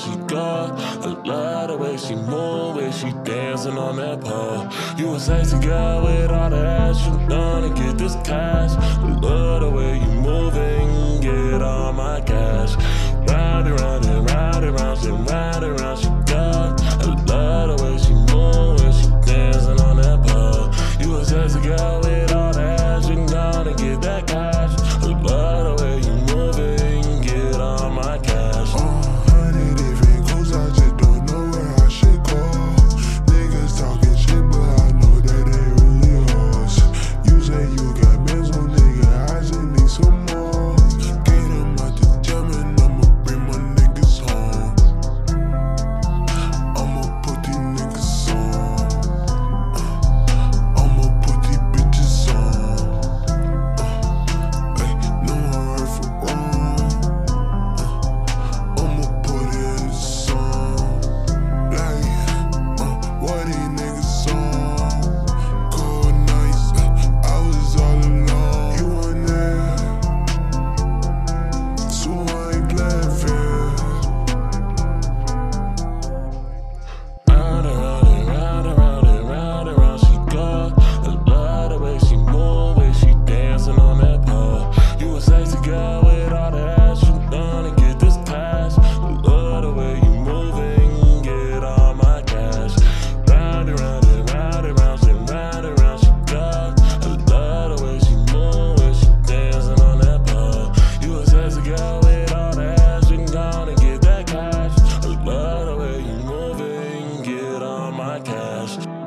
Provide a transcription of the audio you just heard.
she got. I love the way she move, way she dancing on that pole. You a sexy girl with all the ass, you done to get this cash. I love the way you moving, get all my cash. Round and round and round and round, she round and round, she got. I love the way she move, way she dancing on that pole. You a sexy girl with podcast.